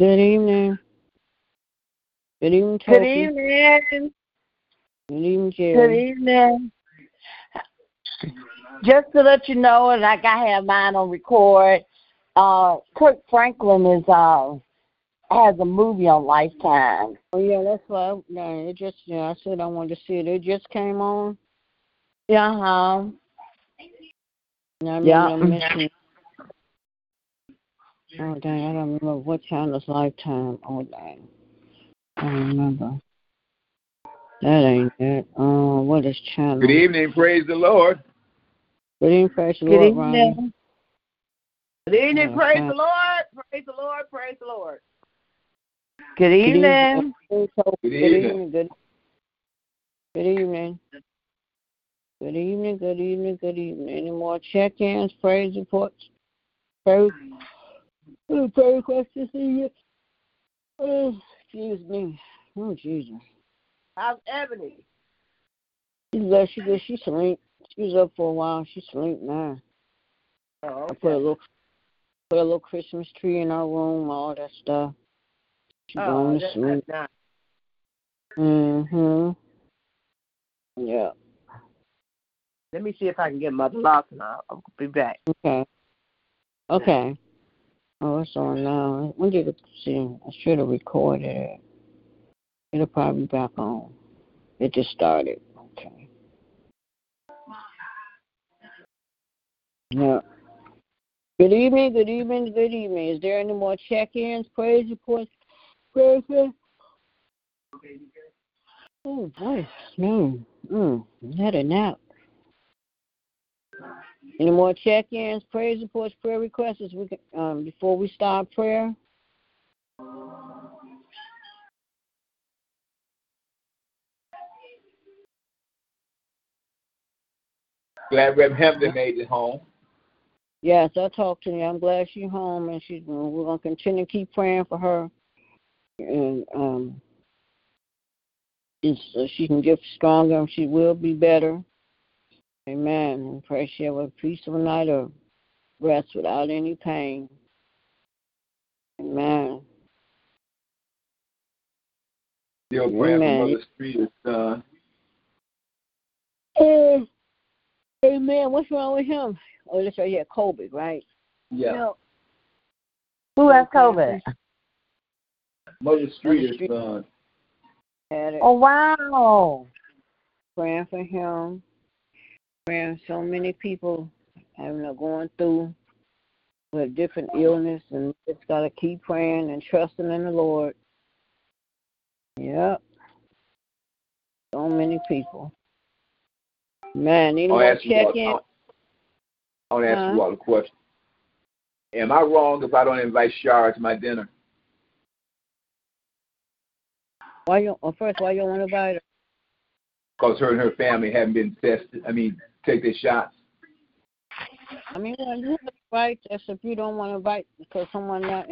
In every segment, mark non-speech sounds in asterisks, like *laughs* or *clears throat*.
Good evening. Good evening, Good evening. Good evening, Good evening. Just to let you know, and like I have mine on record, uh, Kirk Franklin is uh has a movie on Lifetime. Oh yeah, that's why. No, it just yeah. I said I wanted to see it. It just came on. Yeah, huh? And Yeah. Remember them. Oh dang, I don't remember what channel's Lifetime. Oh dang, I don't remember. That ain't it. Uh, what is channel? Good evening. Praise the Lord. Good evening, praise the Good Lord, Ronnie. evening. Good evening. Yeah, praise fine. the Lord. Praise the Lord. Praise the Lord. Good evening. Good evening. Good Good evening. evening. Good Good evening. Good evening. Good evening. Good evening. Any more check-ins, praise reports, praise, oh, praise questions? Oh, excuse me. Oh, Jesus. How's Ebony? She's glad she good. She sleep. She was up for a while. She sleep now. Oh, I put a okay. little, put a little Christmas tree in our room, all that stuff. She Oh, going to sleep. nice. Mhm. Yeah. Let me see if I can get Mother Lawson. I'll, I'll be back. Okay. Okay. Oh, it's on now. When did see? I should have recorded it. It'll probably be back on. It just started. Okay. Yeah. Good evening, good evening, good evening. Is there any more praise reports, praise reports? Oh boy, no. Mm, had a nap. Any more check-ins, praise reports, prayer requests? We can, um, before we start prayer. Glad Reverend Hampton made it home. Yes, I talked to her. I'm glad she's home, and she's. We're gonna continue to keep praying for her, and um, and so she can get stronger, and she will be better. Amen. And pray she have a peaceful night of rest without any pain. Amen. Still praying Amen. for Mother Streeter's son. Oh, eh, amen. What's wrong with him? Oh, that's right. Yeah, COVID, right? Yeah. No. Who has COVID? Mother Streeter's Street- is Had it. Oh wow. praying for him, praying so many people having a going through with different illness and just gotta keep praying and trusting in the Lord. Yep. So many people. Man, any I'll more all, check in? I'll, I'll ask Huh? you all a question. Am I wrong if I don't invite Shara to my dinner? Why you well, first why you don't want to invite her? Because her and her family haven't been tested. I mean, take their shots. I mean you have the right, that's if you don't want to invite because someone not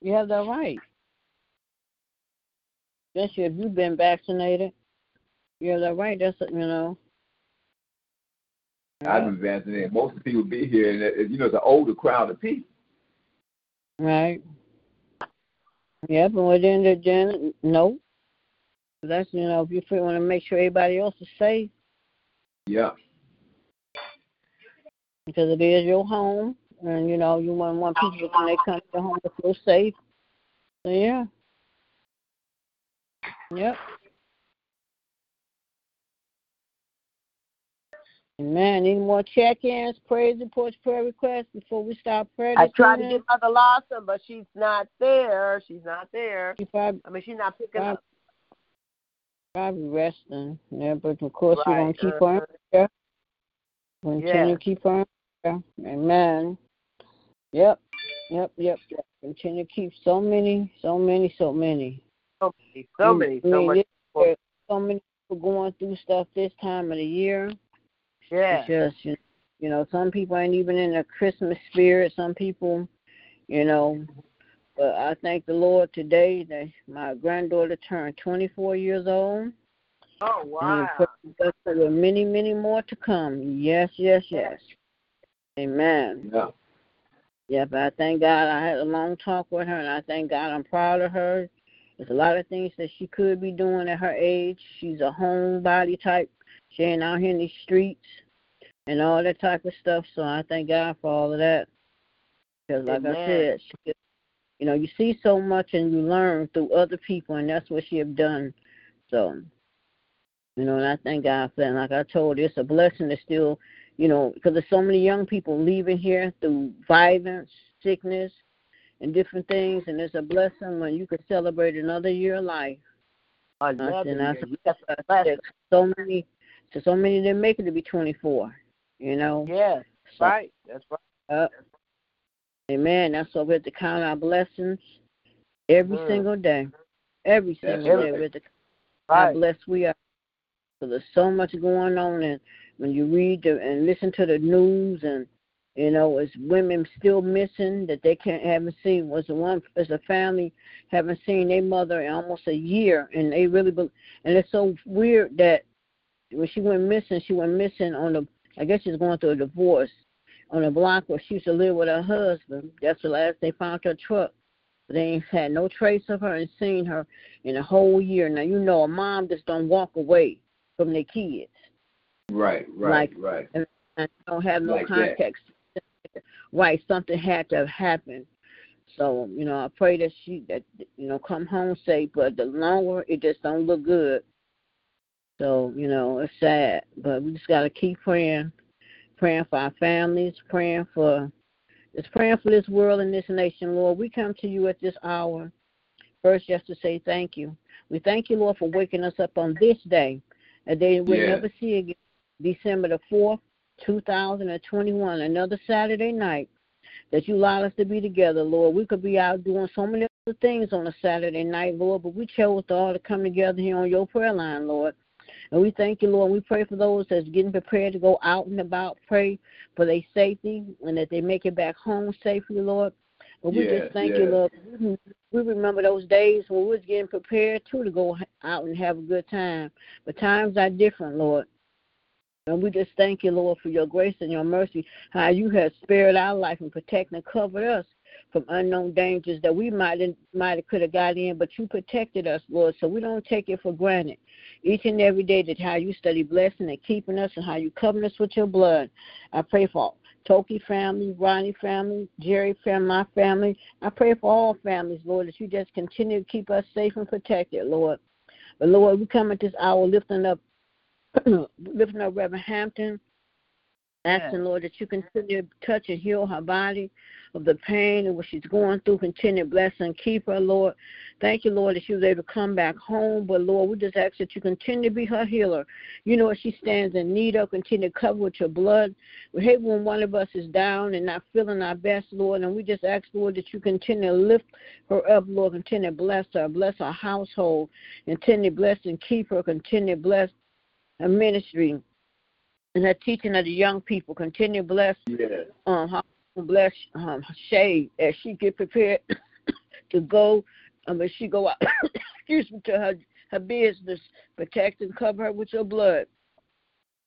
you have the right. Especially if you've been vaccinated. You have the right, that's you know. I've been vaccinated. Most of the people be here, and uh, you know, it's an older crowd of people. Right. Yeah, but within the gen, no. That's you know, if you want to make sure everybody else is safe, Yeah. Because it is your home, and you know you want want people when they come to your home to feel safe. So yeah. Yep. Man, any more check-ins, praise reports, prayer requests before we start prayer? I tried to get Mother Lawson, but she's not there. She's not there. She probably, I mean, she's not picking up. probably resting. Yeah, but of course we're gonna keep her in uh-huh. prayer. Continue Yeah. to keep her Amen. Yep. Yep. Yep. Yep. Continue to keep so many, so many, so many. So many, so I many, mean, so much. there's so many people going through stuff this time of the year. Yeah. It's just you know, some people ain't even in the Christmas spirit. Some people, you know, but I thank the Lord today that my granddaughter turned 24 years old. Oh wow. for there are many, many more to come. Yes, yes, yes. Amen. Yeah. Yeah, but I thank God I had a long talk with her, and I thank God I'm proud of her. There's a lot of things that she could be doing at her age. She's a homebody type. She ain't out here in these streets and all that type of stuff. So I thank God for all of that. Because, like Amen. I said, she, you know, you see so much and you learn through other people, and that's what she have done. So, you know, and I thank God for that. And like I told you, it's a blessing to still, you know, because there's so many young people leaving here through violence, sickness, and different things, and it's a blessing when you can celebrate another year of life. Another and that's year. a that's a blessing. So many, so so many didn't make it to be 24. You know. Yes, So- right. That's right. Uh, amen. That's why we have to count our blessings every Mm. single day. Every That's single day right. we have to count how blessed we are. So there's so much going on, and when you read the, and listen to the news, and you know, it's women still missing that they can't haven't seen. Was the one as a family haven't seen their mother in almost a year, and they really, be, and it's so weird that when she went missing, she went missing on the. I guess she's going through a divorce on a block where she used to live with her husband. That's the last they found her truck. They ain't had no trace of her and seen her in a whole year. Now you know a mom just don't walk away from their kids Right, right, Like- right. and I don't have no Like that. context. Right, something had to happen. So you know, I pray that she that you know come home safe. But the longer it just don't look good. So you know it's sad, but we just gotta keep praying, praying for our families, praying for, just praying for this world and this nation, Lord. We come to you at this hour, first just to say thank you. We thank you, Lord, for waking us up on this day, a day we'll Yeah. never see again, December the fourth, 2021, another Saturday night that you allowed us to be together, Lord. We could be out doing so many other things on a Saturday night, Lord, but we chose to all to come together here on your prayer line, Lord. And we thank you, Lord. We pray for those that's getting prepared to go out and about. Pray for their safety and that they make it back home safely, Lord. But we Yes, just thank yes. you, Lord. We- We remember those days when we was getting prepared too to go out and have a good time. But times are different, Lord. And we just thank you, Lord, for your grace and your mercy, how you have spared our life and protected and covered us from unknown dangers that we might might have could have got in, but you protected us, Lord. So we don't take it for granted. Each and every day that how you study blessing and keeping us and how you cover us with your blood. I pray for Toki family, Ronnie family, Jerry family, my family. I pray for all families, Lord, that you just continue to keep us safe and protected, Lord. But Lord, we come at this hour lifting up *clears throat* lifting up Reverend Hampton, asking, Yes. Lord, that you continue to touch and heal her body of the pain and what she's going through. Continue to bless and keep her, Lord. Thank you, Lord, that she was able to come back home. But, Lord, we just ask that you continue to be her healer. You know what she stands in need of. Continue to cover with your blood. We hate when one of us is down and not feeling our best, Lord. And we just ask, Lord, that you continue to lift her up, Lord. Continue to bless her. Bless her household. Continue to bless and keep her. Continue to bless her ministry and her teaching of the young people. Continue to bless Yes. um, bless um, Shay as she get prepared *coughs* to go, um, as she go out, *coughs* excuse me, to her her business, protect and cover her with your blood,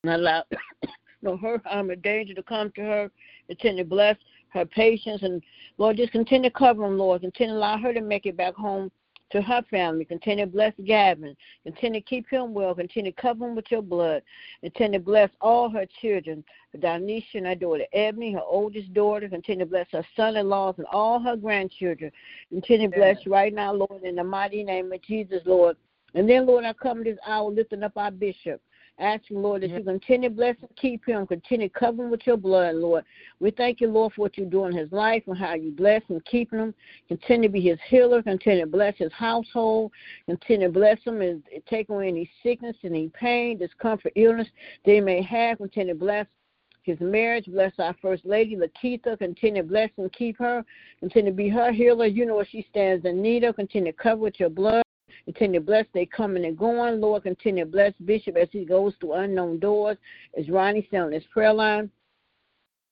and allow *coughs* no hurt, harm, or danger to come to her. Continue to bless her patience, and Lord, just continue to cover them, Lord. Continue to allow her to make it back home to her family. Continue to bless Gavin. Continue to keep him well. Continue to cover him with your blood. Continue to bless all her children, Donisha and her daughter Ebony, her oldest daughter. Continue to bless her son-in-laws and all her grandchildren. Continue to bless right now, Lord, in the mighty name of Jesus, Lord. And then, Lord, I come this hour lifting up our bishop. Asking, Lord, that you continue to bless and keep him, continue to cover him with your blood, Lord. We thank you, Lord, for what you do in his life and how you bless and keep him. Continue to be his healer, continue to bless his household, continue to bless him and take away any sickness, any pain, discomfort, illness they may have. Continue to bless his marriage. Bless our First Lady, Lakeitha. Continue to bless and keep her. Continue to be her healer. You know what she stands in need of. Continue to cover with your blood. Continue to bless they coming and going. Lord, continue to bless Bishop as he goes through unknown doors. As Ronnie said on his prayer line.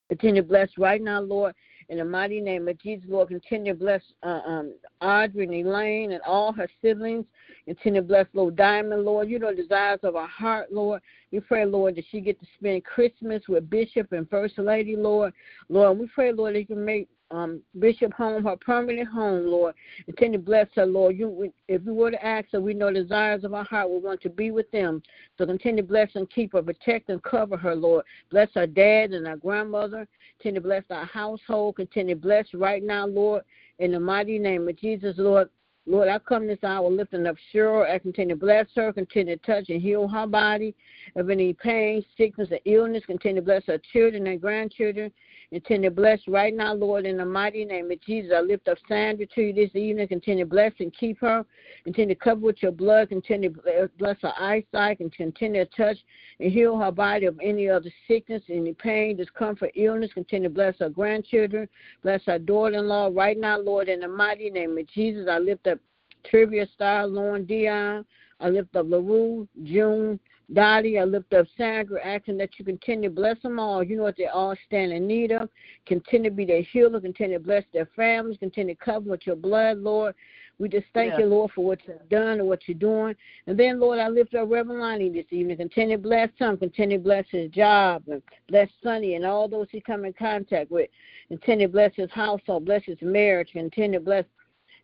Continue to bless right now, Lord. In the mighty name of Jesus, Lord, continue to bless uh, um, Audrey and Elaine and all her siblings. Continue to bless Lord Diamond, Lord. You know the desires of her heart, Lord. We pray, Lord, that she get to spend Christmas with Bishop and First Lady, Lord. Lord, we pray, Lord, that you make um, Bishop home, her permanent home, Lord. Continue to bless her, Lord. You, if we were to ask her, we know the desires of our heart. We want to be with them. So continue to bless and keep her, protect and cover her, Lord. Bless her dad and her grandmother. Continue to bless our household. Continue to bless right now, Lord, in the mighty name of Jesus, Lord. Lord, I come this hour lifting up Cheryl. I continue to bless her, continue to touch and heal her body of any pain, sickness, or illness. Continue to bless her children and grandchildren. Continue to bless right now, Lord, in the mighty name of Jesus. I lift up Sandra to you this evening. Continue to bless and keep her. Continue to cover with your blood. Continue to bless her eyesight and continue to touch and heal her body of any other sickness, any pain, discomfort, illness. Continue to bless her grandchildren. Bless her daughter in law right now, Lord, in the mighty name of Jesus. I lift up Trivia Star, Lauren Dion. I lift up LaRue, June, Dottie, I lift up Sandra, asking that you continue to bless them all. You know what they all stand in need of. Continue to be their healer. Continue to bless their families. Continue to cover with your blood, Lord. We just thank yeah. you, Lord, for what you've done and what you're doing. And then, Lord, I lift up Reverend Lonnie this evening. Continue to bless him. Continue to bless his job and bless Sonny and all those he come in contact with. Continue to bless his household, bless his marriage. Continue to bless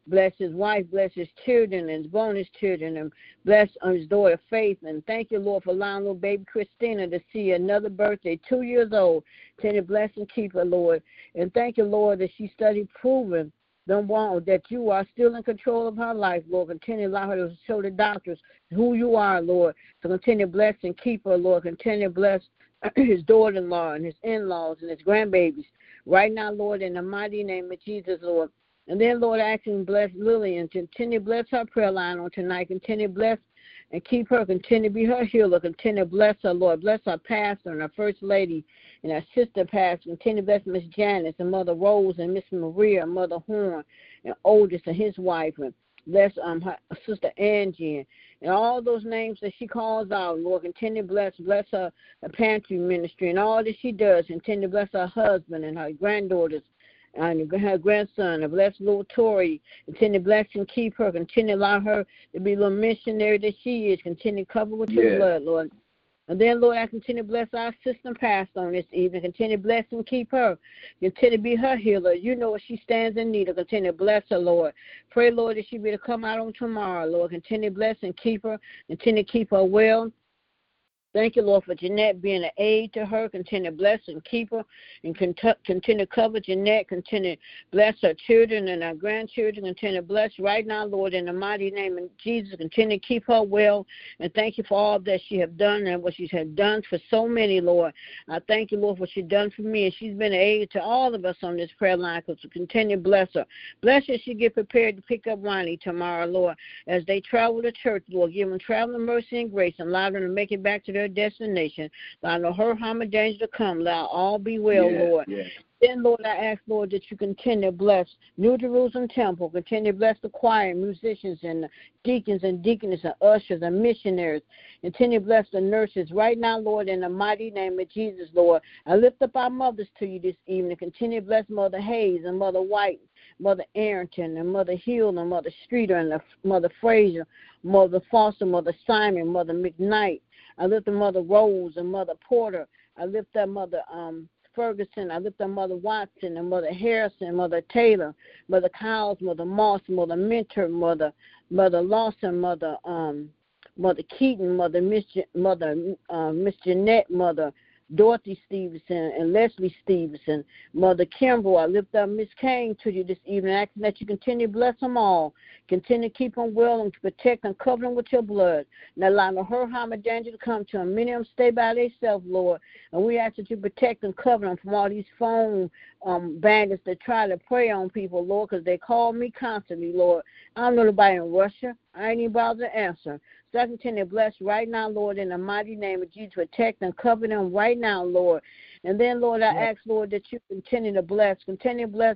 Bless his wife, bless his children, and his bonus children, and bless his daughter Faith. And thank you, Lord, for allowing little baby Christina to see another birthday, two years old. To bless and keep her, Lord. And thank you, Lord, that she studied proving don't want that you are still in control of her life, Lord. Continue to allow her to show the doctors who you are, Lord. So continue to bless and keep her, Lord. Continue to bless *clears throat* his daughter-in-law and his in-laws and his grandbabies. Right now, Lord, in the mighty name of Jesus, Lord. And then, Lord, I ask you bless Lillian. Continue to bless her prayer line on tonight. Continue to bless and keep her. Continue to be her healer. Continue to bless her, Lord. Bless her pastor and her first lady and her sister pastor. Continue to bless Miss Janice and Mother Rose and Miss Maria and Mother Horn and Oldest and his wife. And bless um her sister Angie and, and all those names that she calls out, Lord. Continue to bless, bless her, her pantry ministry and all that she does. Continue to bless her husband and her granddaughters and her grandson, and bless little Tori. Continue to bless and keep her. Continue to allow her to be the missionary that she is. Continue to cover with your blood, Lord. And then, Lord, I continue to bless our sister pastor on this evening. Continue to bless and keep her. Continue to be her healer. You know what she stands in need of. Continue to bless her, Lord. Pray, Lord, that she be to come out on tomorrow, Lord. Continue to bless and keep her. Continue to keep her well. Thank you, Lord, for Jeanette being an aid to her. Continue to bless and keep her and continue to cover Jeanette. Continue to bless her children and her grandchildren. Continue to bless right now, Lord, in the mighty name of Jesus. Continue to keep her well. And thank you for all that she has done and what she has done for so many, Lord. I thank you, Lord, for what she's done for me. And she's been an aid to all of us on this prayer line. So continue to bless her. Bless her she get prepared to pick up Ronnie tomorrow, Lord, as they travel to church, Lord. Give them traveling mercy and grace and allow them to make it back to their their destination. Allow no hurt, harm, or danger to come. Allow all be well, yes, Lord. Yes. Then, Lord, I ask, Lord, that you continue to bless New Jerusalem Temple, continue to bless the choir, musicians, and deacons and deaconesses, and ushers and missionaries. Continue to bless the nurses right now, Lord, in the mighty name of Jesus, Lord. I lift up our mothers to you this evening. Continue to bless Mother Hayes and Mother White, Mother Arrington, and Mother Hill, and Mother Streeter, and Mother Fraser, Mother Foster, Mother Simon, Mother McKnight, I lift up Mother Rose and Mother Porter. I lift up Mother um, Ferguson. I lift up Mother Watson and Mother Harrison, Mother Taylor, Mother Cowles, Mother Moss, Mother Mentor, Mother Mother Lawson, Mother um, Mother Keaton, Mother Miss Mother uh, Miss Jeanette, Mother Dorothy Stevenson and Leslie Stevenson, Mother Kimball. I lift up Miss Kane to you this evening, asking that you continue to bless them all. Continue to keep them well and protect and cover them with your blood. Now allow no harm, or danger to come to them. Many of them stay by themselves, Lord. And we ask that you protect and cover them from all these phone um, bandits that try to prey on people, Lord, because they call me constantly, Lord. I don't know nobody in Russia. I ain't even bother to answer. Continue to bless right now, Lord, in the mighty name of Jesus. Protect and cover them right now, Lord. And then, Lord, I yes. ask, Lord, that you continue to bless, continue to bless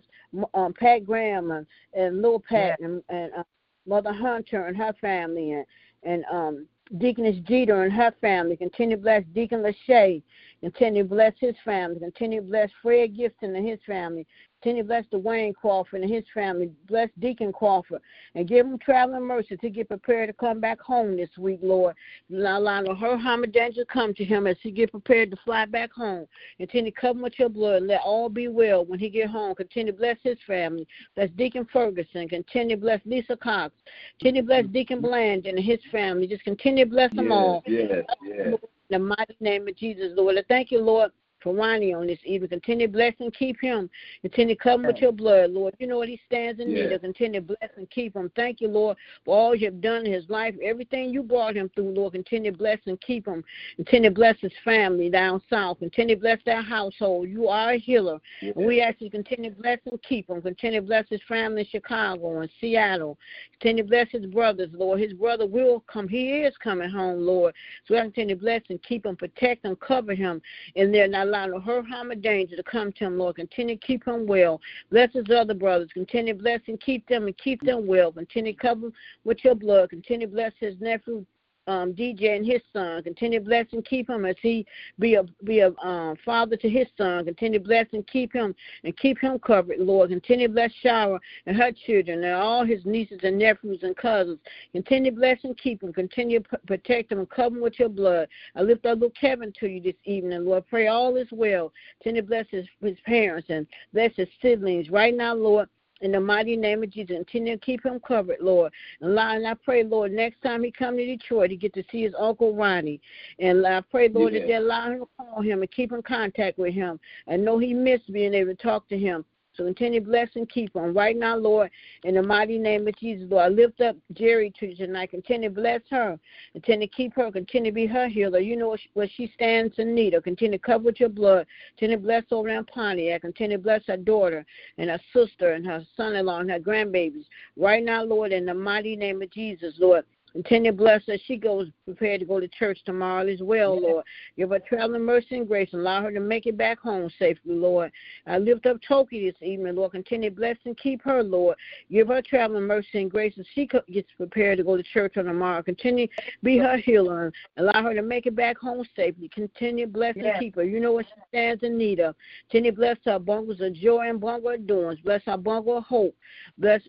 um, Pat Graham and, and Lil Pat yes. and, and uh, Mother Hunter and her family and, and um, Deaconess Jeter and her family. Continue to bless Deacon Lachey. Continue to bless his family. Continue to bless Fred Gibson and his family. Continue to bless Dwayne Crawford and his family. Bless Deacon Crawford and give him traveling mercy to get prepared to come back home this week, Lord. Allow her harm danger come to him as he get prepared to fly back home. Continue to cover with your blood. and Let all be well when he get home. Continue to bless his family. Bless Deacon Ferguson. Continue to bless Lisa Cox. Continue to bless Deacon Bland and his family. Just continue to bless them Yes, all. yes, yes. In the mighty name of Jesus, Lord. I thank you, Lord, for Ronnie on this evening. Continue to bless and keep him. Continue to cover with your blood, Lord. You know what he stands in need of. Continue to bless and keep him. Thank you, Lord, for all you've done in his life. Everything you brought him through, Lord. Continue to bless and keep him. Continue to bless his family down south. Continue to bless their household. You are a healer. yes. And we ask you to continue to bless and keep him. Continue to bless his family in Chicago and Seattle. Continue to bless his brothers, Lord. His brother will come. He is coming home, Lord. So we continue to bless and keep him, protect him, cover him in there, not allow no hurt, harm, or danger to come to him, Lord. Continue to keep him well. Bless his other brothers. Continue to bless and keep them and keep them well. Continue to cover with your blood. Continue to bless his nephew um, DJ and his son. Continue to bless and keep him as he be a be a um, father to his son. Continue to bless and keep him and keep him covered, Lord. Continue to bless Shara and her children and all his nieces and nephews and cousins. Continue to bless and keep him. Continue to protect him and cover him with your blood. I lift up little Kevin to you this evening, Lord. Pray all is well. Continue to bless his, his parents and bless his siblings right now, Lord. In the mighty name of Jesus, continue to keep him covered, Lord. And, Lord, and I pray, Lord, next time he come to Detroit, he get to see his uncle Ronnie. And I pray, Lord, that Yes. they allow him to call him and keep in contact with him. I know he missed being able to talk to him. So continue to bless and keep him. Right now, Lord, in the mighty name of Jesus, Lord, I lift up Jerry to you tonight. Continue to bless her. Continue to keep her. Continue to be her healer. You know what she, stands in need of. Continue to cover with your blood. Continue to bless over in Pontiac. Continue to bless her daughter and her sister and her son-in-law and her grandbabies. Right now, Lord, in the mighty name of Jesus, Lord. Continue to bless her. She goes prepared to go to church tomorrow as well, Lord. Give her traveling mercy and grace. Allow her to make it back home safely, Lord. I lift up Toki this evening, Lord. Continue to bless and keep her, Lord. Give her traveling mercy and grace as she gets prepared to go to church on tomorrow. Continue to be her healer. Allow her to make it back home safely. Continue to bless and keep her. You know what she stands in need of. Continue to bless her bungles of joy and bungle of doings. Bless her bungle of hope. Bless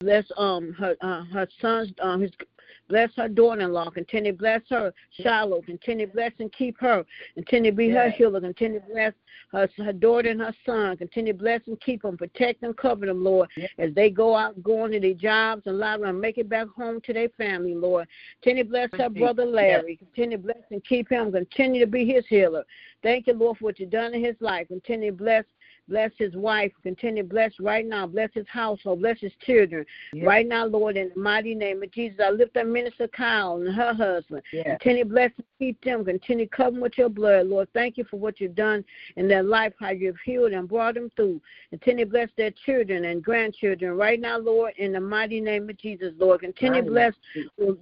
bless um her uh, her son's um his bless her daughter-in-law. Continue to bless her Shiloh. Continue to bless and keep her. Continue to be her healer. Continue to bless her her daughter and her son. Continue to bless and keep them. Protect them cover them Lord as they go out going to their jobs and allow them make it back home to their family Lord. Continue to bless her brother Larry. Continue to bless and keep him. Continue to be his healer. Thank you Lord for what you've done in his life. Continue to bless Bless his wife. Continue to bless right now. Bless his household. Bless his children. Yes. Right now, Lord, in the mighty name of Jesus, I lift up Minister Kyle and her husband. Yes. Continue to bless and keep them. Continue to cover them with your blood, Lord. Thank you for what you've done in their life, how you've healed and brought them through. Continue to bless their children and grandchildren. Right now, Lord, in the mighty name of Jesus, Lord. Continue to bless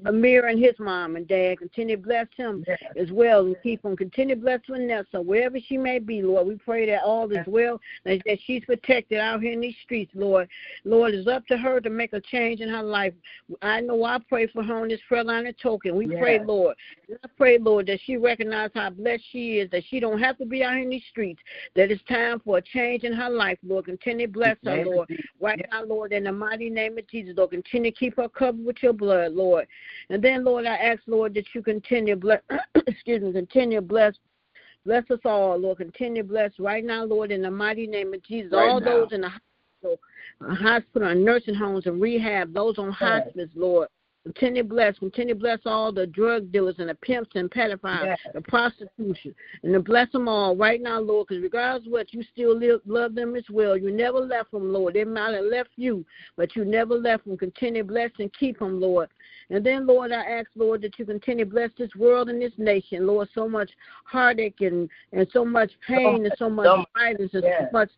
Amir and his mom and dad. Continue to bless him Yes. as well and keep them. Continue to bless Vanessa, wherever she may be, Lord. We pray that all is well, that that she's protected out here in these streets, Lord. Lord, it's up to her to make a change in her life. I know I pray for her on this prayer line and token. We pray, Yes. Lord. I pray, Lord, that she recognize how blessed she is, that she don't have to be out here in these streets, that it's time for a change in her life, Lord. Continue to bless her, Lord. Right Yes. now, Lord, in the mighty name of Jesus, Lord, continue to keep her covered with your blood, Lord. And then, Lord, I ask, Lord, that you continue bless, *coughs* excuse me, continue to bless, bless us all, Lord. Continue to bless right now, Lord, in the mighty name of Jesus. Right all now. those in the hospital, hospital and nursing homes and rehab, those on hospice, Lord. Continue to bless, continue to bless all the drug dealers and the pimps and pedophiles, Yes. the prostitution, and to bless them all right now, Lord, because regardless of what, you still live, love them as well. You never left them, Lord. They might have left you, but you never left them. Continue to bless and keep them, Lord. And then, Lord, I ask, Lord, that you continue to bless this world and this nation, Lord. So much heartache and, and so much pain and so much violence and so much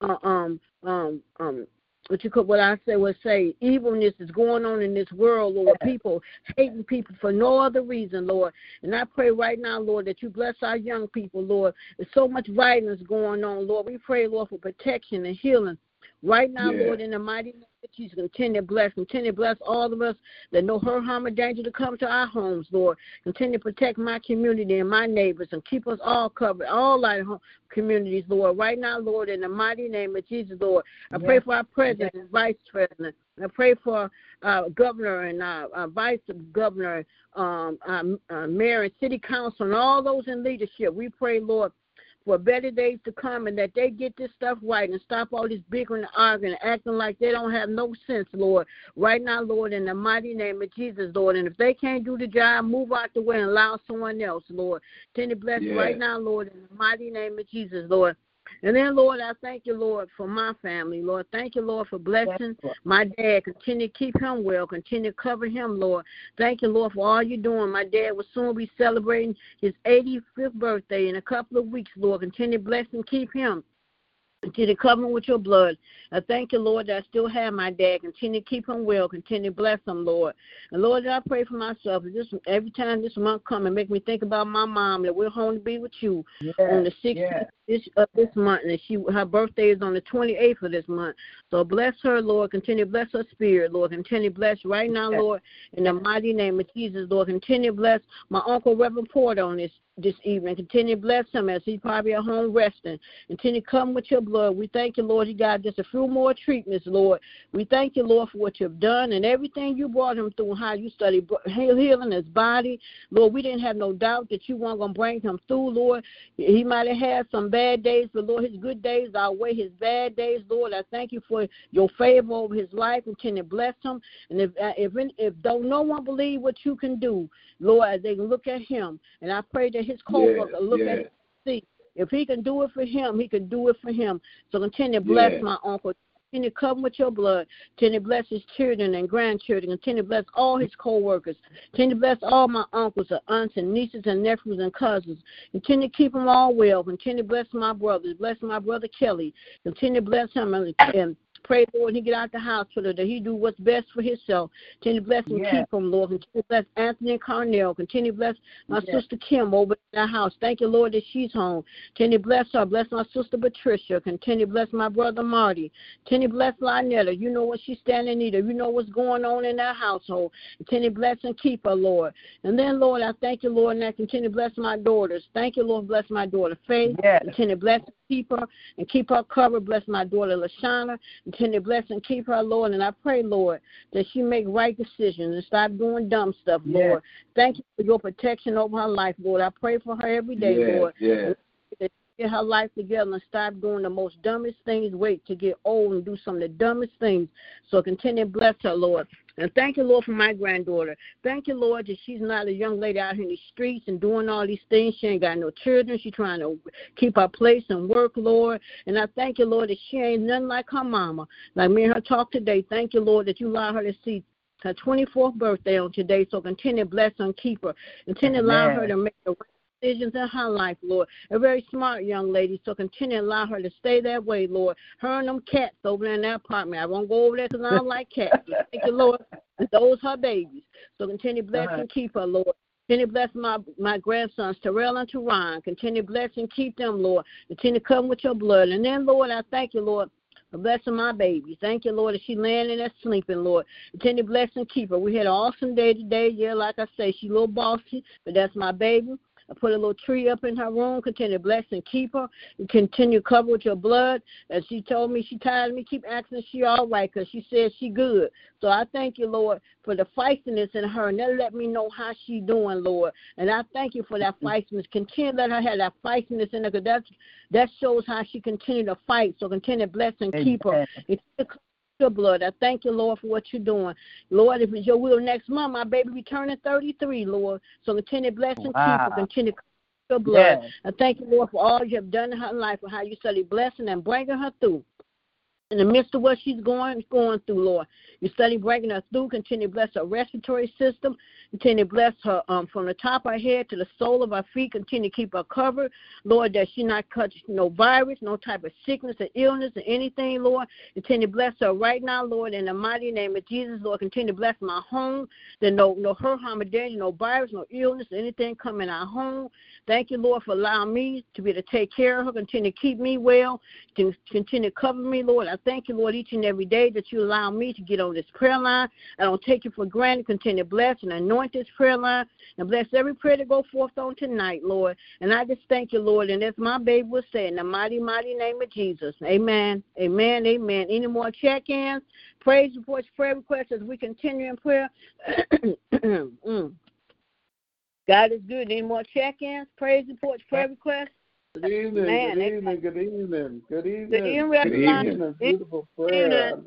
uh, um um um what you could what I say would say evilness is going on in this world, Lord. People hating people for no other reason, Lord. And I pray right now, Lord, that you bless our young people, Lord. There's so much violence going on, Lord. We pray, Lord, for protection and healing Right now, Yeah. Lord, in the mighty name of Jesus, continue to bless, continue to bless all of us that know her harm or danger to come to our homes, Lord. Continue to protect my community and my neighbors and keep us all covered, all our home communities, Lord. Right now, Lord, in the mighty name of Jesus, Lord. I pray for our president and vice president. I pray for uh, governor and uh, uh, vice governor, um, um, uh, mayor and city council, and all those in leadership. We pray, Lord, for better days to come and that they get this stuff right and stop all this bickering and arguing and acting like they don't have no sense, Lord. Right now, Lord, in the mighty name of Jesus, Lord. And if they can't do the job, move out the way and allow someone else, Lord. Tender bless Yeah. right now, Lord, in the mighty name of Jesus, Lord. And then, Lord, I thank you, Lord, for my family, Lord. Thank you, Lord, for blessing my dad. Continue to keep him well. Continue to cover him, Lord. Thank you, Lord, for all you're doing. My dad will soon be celebrating his 85th birthday in a couple of weeks, Lord. Continue to bless and keep him. Continue to cover him with your blood. I thank you, Lord, that I still have my dad. Continue to keep him well. Continue to bless him, Lord. And Lord, I pray for myself. This every time this month come and make me think about my mom that we're home to be with you on the 16th yes. This, of this month, and she her birthday is on the 28th of this month. So bless her, Lord. Continue to bless her spirit, Lord. Continue to bless right now. Lord, in the mighty name of Jesus, Lord. Continue to bless my uncle Reverend Porter on this this evening. Continue to bless him as he's probably at home resting. Continue to come with your blood. We thank you, Lord. He got just a few more treatments, Lord. We thank you, Lord, for what you've done and everything you brought him through, how you studied heal- healing his body. Lord, we didn't have no doubt that you weren't going to bring him through, Lord. He might have had some bad days, but Lord, his good days outweigh his bad days, Lord. I thank you for your favor over his life. Continue to bless him. And if uh, if if don't no one believe what you can do, Lord, as they can look at him, and I pray that his co-worker look yeah. at him, see if he can do it for him, he can do it for him. So continue to bless Yeah. my uncle. Continue to cover with your blood. Continue to bless his children and grandchildren. Continue to bless all his co-workers. Continue to bless all my uncles and aunts and nieces and nephews and cousins. Continue to keep them all well. Continue to bless my brothers. Bless my brother Kelly. Continue to bless him and, and pray, Lord, when he get out the hospital that he do what's best for himself. Continue to bless and Yes. keep him, Lord. Continue to bless Anthony and Carnell. Continue to bless my Yes. sister Kim over in that house. Thank you, Lord, that she's home. Continue to bless her. Bless my sister Patricia. Continue to bless my brother Marty. Continue to bless Lynetta. You know what she's standing in need of. You know what's going on in that household. Continue to bless and keep her, Lord. And then, Lord, I thank you, Lord, and I continue to bless my daughters. Thank you, Lord, bless my daughter Faith. Yes. Continue to bless and keep her and keep her covered. Bless my daughter Lashana. Continue to bless and keep her, Lord. And I pray, Lord, that she make right decisions and stop doing dumb stuff, Yes. Lord. Thank you for your protection over her life, Lord. I pray for her every day, yeah, Lord. yeah. That she get her life together and stop doing the most dumbest things. Wait to get old and do some of the dumbest things. So continue to bless her, Lord. And thank you, Lord, for my granddaughter. Thank you, Lord, that she's not a young lady out here in the streets and doing all these things. She ain't got no children. She's trying to keep her place and work, Lord. And I thank you, Lord, that she ain't nothing like her mama. Like me and her talk today. Thank you, Lord, that you allow her to see her 24th birthday on today. So continue to bless and keep her. Continue to allow her to make the right decisions in her life, Lord. A very smart young lady, so continue to allow her to stay that way, Lord. Her and them cats over there in that apartment. I won't go over there because I don't like cats. Thank you, Lord. And those her babies. So continue to bless Uh-huh. and keep her, Lord. Continue to bless my my grandsons, Terrell and Teron. Continue to bless and keep them, Lord. Continue to come with your blood. And then, Lord, I thank you, Lord, for blessing my baby. Thank you, Lord, that she laying in there sleeping, Lord. Continue to bless and keep her. We had an awesome day today. Yeah, like I say, she a little bossy, but that's my baby. I put a little tree up in her room. Continue to bless and keep her. And continue to cover with your blood. As she told me, she tired of me keep asking if she all right because she said she good. So I thank you, Lord, for the feistiness in her. And that let me know how she doing, Lord. And I thank you for that mm-hmm. feistiness. Continue to let her have that feistiness in her because that shows how she continue to fight. So continue to bless and keep her. It's your blood. I thank you, Lord, for what you're doing. Lord, if it's your will next month, my baby be turning 33, Lord. So continue to bless keep Wow. her. Continue your blood. Yes. I thank you, Lord, for all you have done in her life and how you study blessing and bringing her through. In the midst of what she's going going through, Lord, you study bringing her through. Continue to bless her respiratory system. Continue to bless her um, from the top of her head to the sole of her feet. Continue to keep her covered, Lord, that she not catch no virus, no type of sickness or illness or anything, Lord. Continue to bless her right now, Lord, in the mighty name of Jesus, Lord. Continue to bless my home. That no no hurt, harm, or danger, no virus, no illness, anything come in our home. Thank you, Lord, for allowing me to be to take care of her. Continue to keep me well. Continue to cover me, Lord. I I thank you, Lord, each and every day that you allow me to get on this prayer line. I don't take it for granted. Continue to bless and anoint this prayer line and bless every prayer that go forth on tonight, Lord. And I just thank you, Lord. And as my baby will say, in the mighty, mighty name of Jesus. Amen. Amen. Amen. Any more check-ins, praise reports, prayer requests as we continue in prayer? *clears throat* mm. God is good. Any more check-ins, praise reports, prayer requests? Good evening, Man, good evening, good evening, good evening. Good evening, Good evening. Beautiful prayer.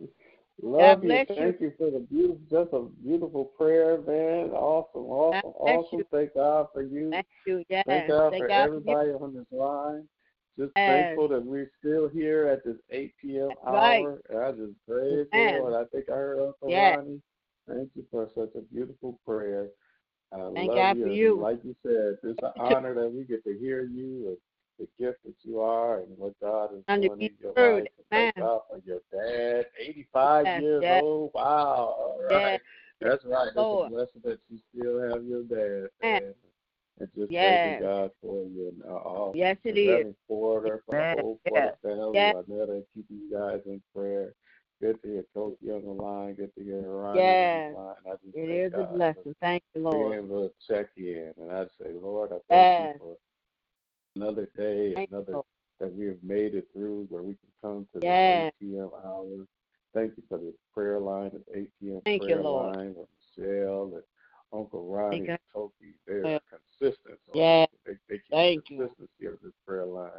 Love you. Thank you for the beautiful, just a beautiful prayer, man. Awesome, awesome, awesome. Thank God for you. Thank you. Yes. Thank God Thank for everybody on this line. Just thankful that we're still here at this 8 p.m. Hour. I just praise the. Lord. I think I heard Uncle. Ronnie. Thank you for such a beautiful prayer. I Thank love God you. for you. Like you said, it's an honor that we get to hear you the gift that you are and what God is doing in your life. And Thank God for your dad, 85 Yes, years yes. old. Wow. All right. Yes. That's right. It's Lord. a blessing that you still have your dad. And, and just Yes. thanking God for you and all Yes, it the is. Porter, for the whole Porter family. Yes. I know they keep you guys in prayer. Good to hear Kofi on the line. Good to hear Ronnie Yes. on the line. I just It thank is a blessing. Thank you, being Lord. able to check in. And I say, Lord, I thank Yes. you for another day, another that we have made it through where we can come to Yes. the 8 p.m. hour. Thank you for this prayer line, this 8 p.m. Thank you, prayer Lord. line with Michelle and Uncle Ronnie and Toki. They're Yes. consistent. on Yes. They, they keep Thank the you. consistency of this prayer line.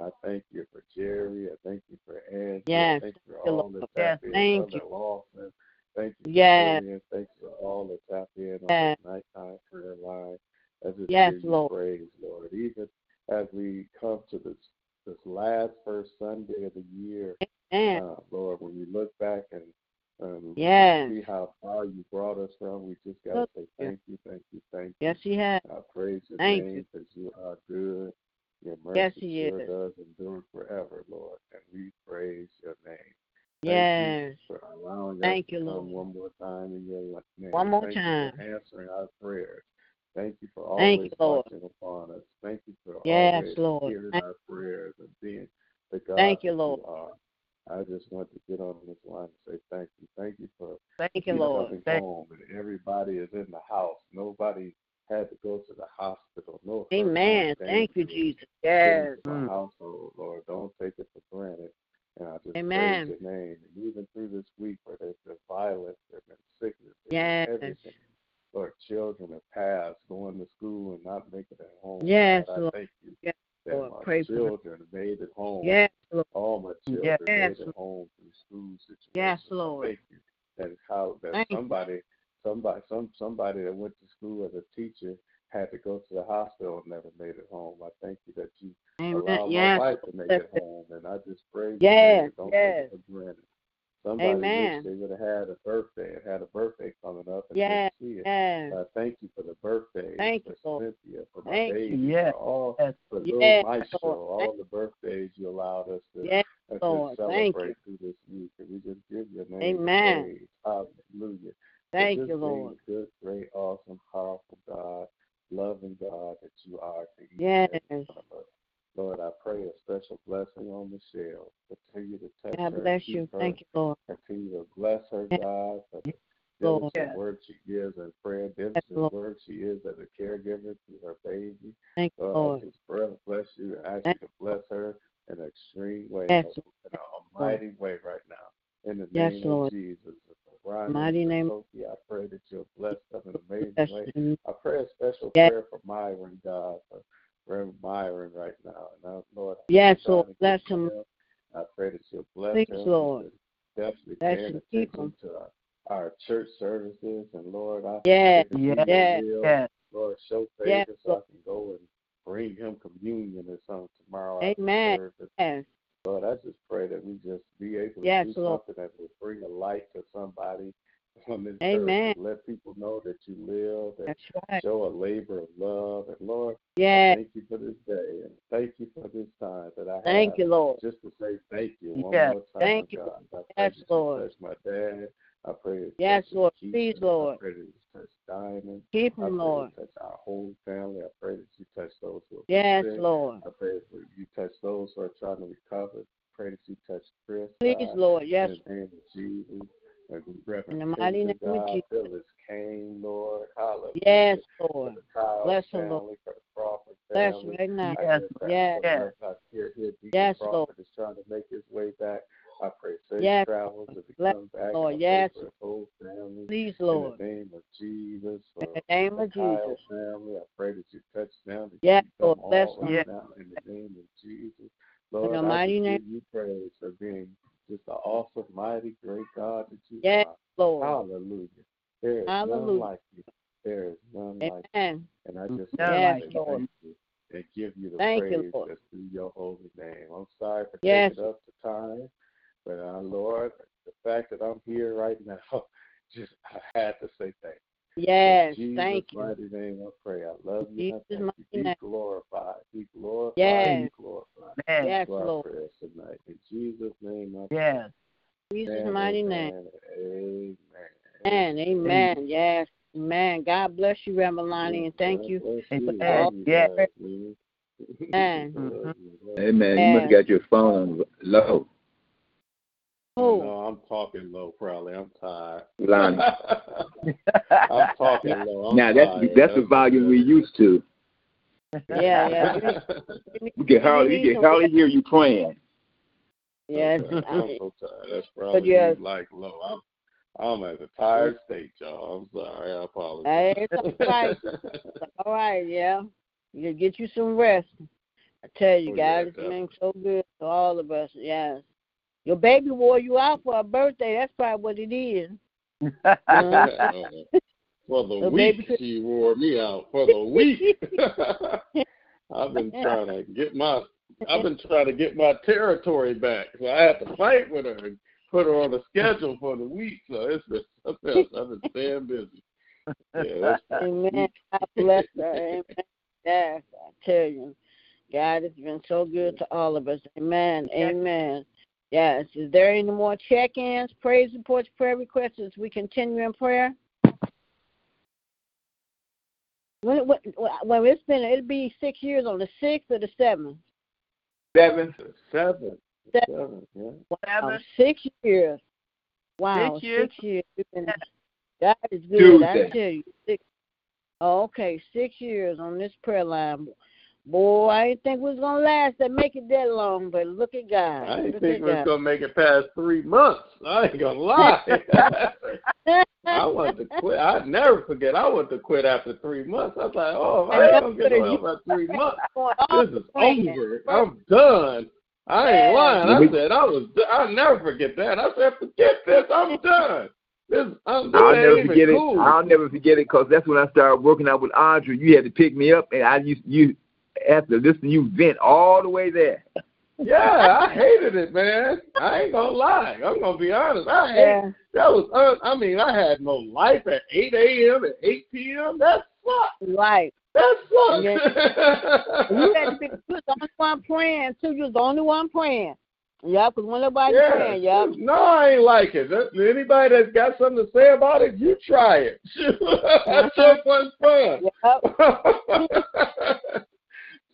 I thank you for Jerry. I thank you for Angie. Yes. I thank you for Thank you, all the Yes. tap in. Thank Brother Lawson. Thank you Yes. Thank you for all the tap in on Yes. the nighttime prayer line. Just Yes, give you Lord. praise, Lord. As we come to this this last first Sunday of the year, uh, Lord, when we look back and um, Yes. see how far you brought us from, we just got to say thank you, thank you, thank you. Yes, He has. I praise your Thank name because you are good. Your mercy Yes, He sure is. does endure forever, Lord. And we praise your name. Thank Yes. you for allowing Thank us you, to Lord. one more time in your name. One more Thank time. you for answering our prayers. Thank you for Thank always you, Lord. watching upon us. Thank you for Yes, Lord. hearing Thank- our prayers and being the God Thank you, Lord. you are. I just want to get on this line and say thank you. Thank you for Thank you, Lord. coming Thank- home and everybody is in the house. Nobody had to go to the hospital. No Amen. Thank you, Jesus. Yes. Mm. household, Lord. Don't take it for granted. And I just Amen. praise your name. And even through this week where there's been violence, there's been sickness, there's Yes. been everything. Lord, children have passed going to school and not making it home. Yes, Lord, I Lord. thank you Yes, that Lord. Pray children made it home. Yes, Lord. All my children Yes. made it home through school situations. Yes, Lord. Thank you. That is how that Thank somebody, somebody, some somebody that went to school as a teacher had to go to the hospital and never made it home. I thank you that you Amen. allowed Yes. my wife to make it home, and I just praise Yes, name. Don't yes. take it for granted. Somebody Amen. wish they would have had a birthday and had a birthday coming up and Yes, didn't see it. Yes. I thank you for the birthdays Thank for you, Lord. Cynthia, for my Thank you. baby, Yes. for all Yes. for Yes, little Maestro, Lord. all the birthdays you allowed us to, Yes, uh, Lord. to Thank celebrate you. through this week. And we just give your name Amen. praise. Hallelujah. For Thank just you, being Lord. the good, great, awesome, powerful God, loving God that you are to each Yes. Lord, I pray a special blessing on Michelle. Continue to touch God her, bless you. her, Thank you, Lord. Continue to bless her, Yes. God, for the diligent work she gives in prayer, diligent work she is as a caregiver to her baby. Thank you, Lord, Lord. I just pray, bless you and ask you to bless her in an extreme way, Yes, in a mighty way right now. In the Yes, name Lord. of Jesus. Ryan, Mighty name. Sophie, I pray that you'll bless them in an amazing way. I pray a special Yes. prayer for Myron, God, Reverend Myron right now. And I, Lord, I'm Yes, Lord. to Bless him. I pray that you'll bless Thanks, him. Lord. Definitely Bless paying. Keep attention him. to our, our church services. And Lord, I Yes. that Yes. Yes. Yes. Lord, show favor Yes, so I can go and bring him communion or something tomorrow Amen. Yes. Lord, I just pray that we just be able to Yes, do Lord. something that will bring a light to somebody on this Amen. earth let people know that you live and That's right. show a labor of love. And Lord, Yes. thank you for this day and thank you for this time that I have Thank you, Lord. just to say thank you one Yes. more time, Thank you. God. I pray Yes, Lord. touch my dad. I pray that Yes, Lord. Please, and I pray that you touch Diamond. Keep him, Lord. touch our whole family. I pray that you touch those who are Yes, sick. Lord. I pray that you touch those who are trying to recover. pray that you touch Chris. Please, God, Lord. Yes. In the name of Jesus. And In the mighty Crimson, name of Jesus. Phyllis Kane, Lord. Hallelujah. Yes, Lord. the Bless her, Lord. Crawford Bless family. right now. I Yes, Lord. Yes. the Lord, I hear, hear Deacon Yes, Crawford Lord. is trying to make his way back. I pray safe Yes. travels as he Bless comes back. Lord. Yes. for his whole family. Please, Lord. In the name of Jesus, In uh, the name of Kyle Jesus. family, I pray that you touch them. That Yes, you keep them Lord. Bless them. right now in the name of Jesus. Lord, in the I mighty just name- give you praise for being just an awesome, mighty, great God that you Yes, are. Lord. Hallelujah. There is none Hallelujah. like you. There is none like you. Amen. And I just want Yes, to say Lord. thank you and give you the Thank you, praise Lord. that's through your holy name. I'm sorry for Yes. taking up the time, but uh, Lord, the fact that I'm here right now, *laughs* just I had to say thank you. Yes. Jesus' Thank you. mighty name I pray. I love you. and I Jesus' thank you. mighty Be name. glorified. Be glorified. Yes. Be glorified. Yes. Yes, our Lord. prayers tonight. In Jesus' name I pray. Yes. Jesus' Amen, mighty name. Amen. Amen. Amen. Yes. Amen. God bless you, Reverend Lonnie, and thank you. bless Amen. you. Love you Yes. man. *laughs* Amen. You. Amen. You must got your phone low, Oh. No, I'm talking low, probably. I'm tired. Lonnie. *laughs* I'm *laughs* talking low. I'm now that's tired. that's the volume we used to. Yeah, yeah. *laughs* We can hardly we can hardly hear you praying. Yes. I'm so tired. That's probably yes. like low. I'm, I'm at a tired state, y'all. I'm sorry. I apologize. Hey, it's all right. All right, yeah. You get you some rest. I tell you, Oh, God, it's been so good to all of us. Yes. Your baby wore you out for a birthday. That's probably what it is. *laughs* for the So week, baby- she wore me out. For the week, *laughs* I've been *laughs* trying to get my I've been trying to get my territory back. So I had to fight with her and put her on the schedule for the week. So it's been something else. I've been staying busy. Yeah, Amen. God bless her. Amen. Yes, I tell you. God has been so good to all of us. Amen. Amen. Yes. Is there any more check ins, praise reports, prayer requests as we continue in prayer? When, when, when it's been, it'll be six years on the sixth or the seventh. Seven. seven. Seven. Seven, yeah. Um, wow, Seven. six years. Wow, Six years? Six years. We've been- God is good. I tell you. Six. Okay, six years on this prayer line. Boy, I didn't think we was gonna last and make it that long, but look at God. I didn't look think at we was God. gonna make it past three months. I ain't gonna *laughs* lie. I *laughs* wanted to quit. I'd never forget. I wanted to quit after three months. I was like, oh, I ain't gonna get no help after three months. This is over. I'm done. I ain't lying. I said I was. I'll never forget that. I said, forget this. I'm *laughs* done. This, I'm, this I'll never even forget it. I'll never forget it because that's when I started working out with Audrey. You had to pick me up, and I used you have to listen to you vent all the way there. *laughs* Yeah, I hated it, man. I ain't gonna lie. I'm gonna be honest. I hate Yeah. that was. Un, I mean, I had no life at 8 a.m. and 8 p.m. That sucked. Right. That sucked. *laughs* You had to be you was the only one praying too. You was the only one praying. Yeah, because when nobody Yeah. praying, yeah. No, I ain't like it. That- Anybody that's got something to say about it, you try it. that sure was fun. Yep. *laughs*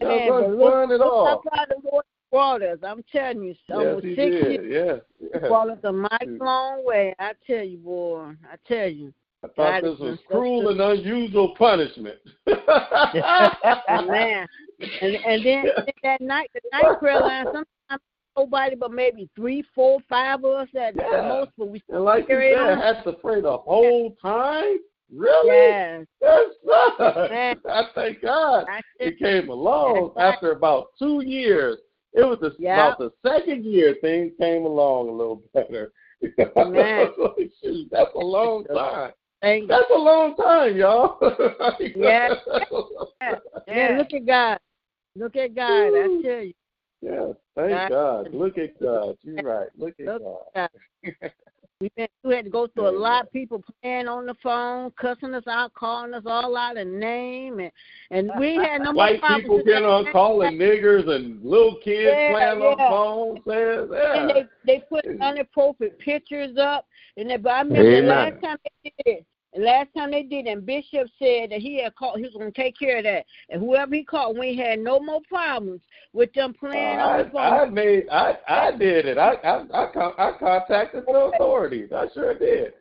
Man, but wasn't look, fun at look all. the Lord brought us. I'm telling you, Yes, almost he six did. years Yeah. yeah. brought us a Mm. long way. I tell you, boy. I tell you. I thought God this was so cruel and unusual punishment. *laughs* Man. And and *laughs* then that night, the night prayer line, sometimes nobody but maybe three, four, five of us at Yeah. most, but we And like you said, on. had to pray the whole time? Really? Yes. That sucks. Man. I thank God I it came along That's right. after about two years. It was the, Yeah. about the second year things came along a little better. Amen. *laughs* That's a long time. Thank That's a long time, y'all. *laughs* *laughs* Yeah. Yeah. Yeah, look at God. Look at God. I tell you. Yeah, thank God. God. Look at God. You're right. Look at Look God. We been we had to go through a lot of people playing on the phone, cussing us out, calling us all out a name, and and we *laughs* had no more White people getting on calling niggers and little kids Yeah, playing on yeah. phones saying, And they they put inappropriate pictures up, and they, but I remember the last time they did it, And last time they did, and Bishop said that he had called, he was going to take care of that. And whoever he called, we had no more problems with them playing Uh, on the phone. I made I I did it. I I I, I contacted the authorities. I sure did.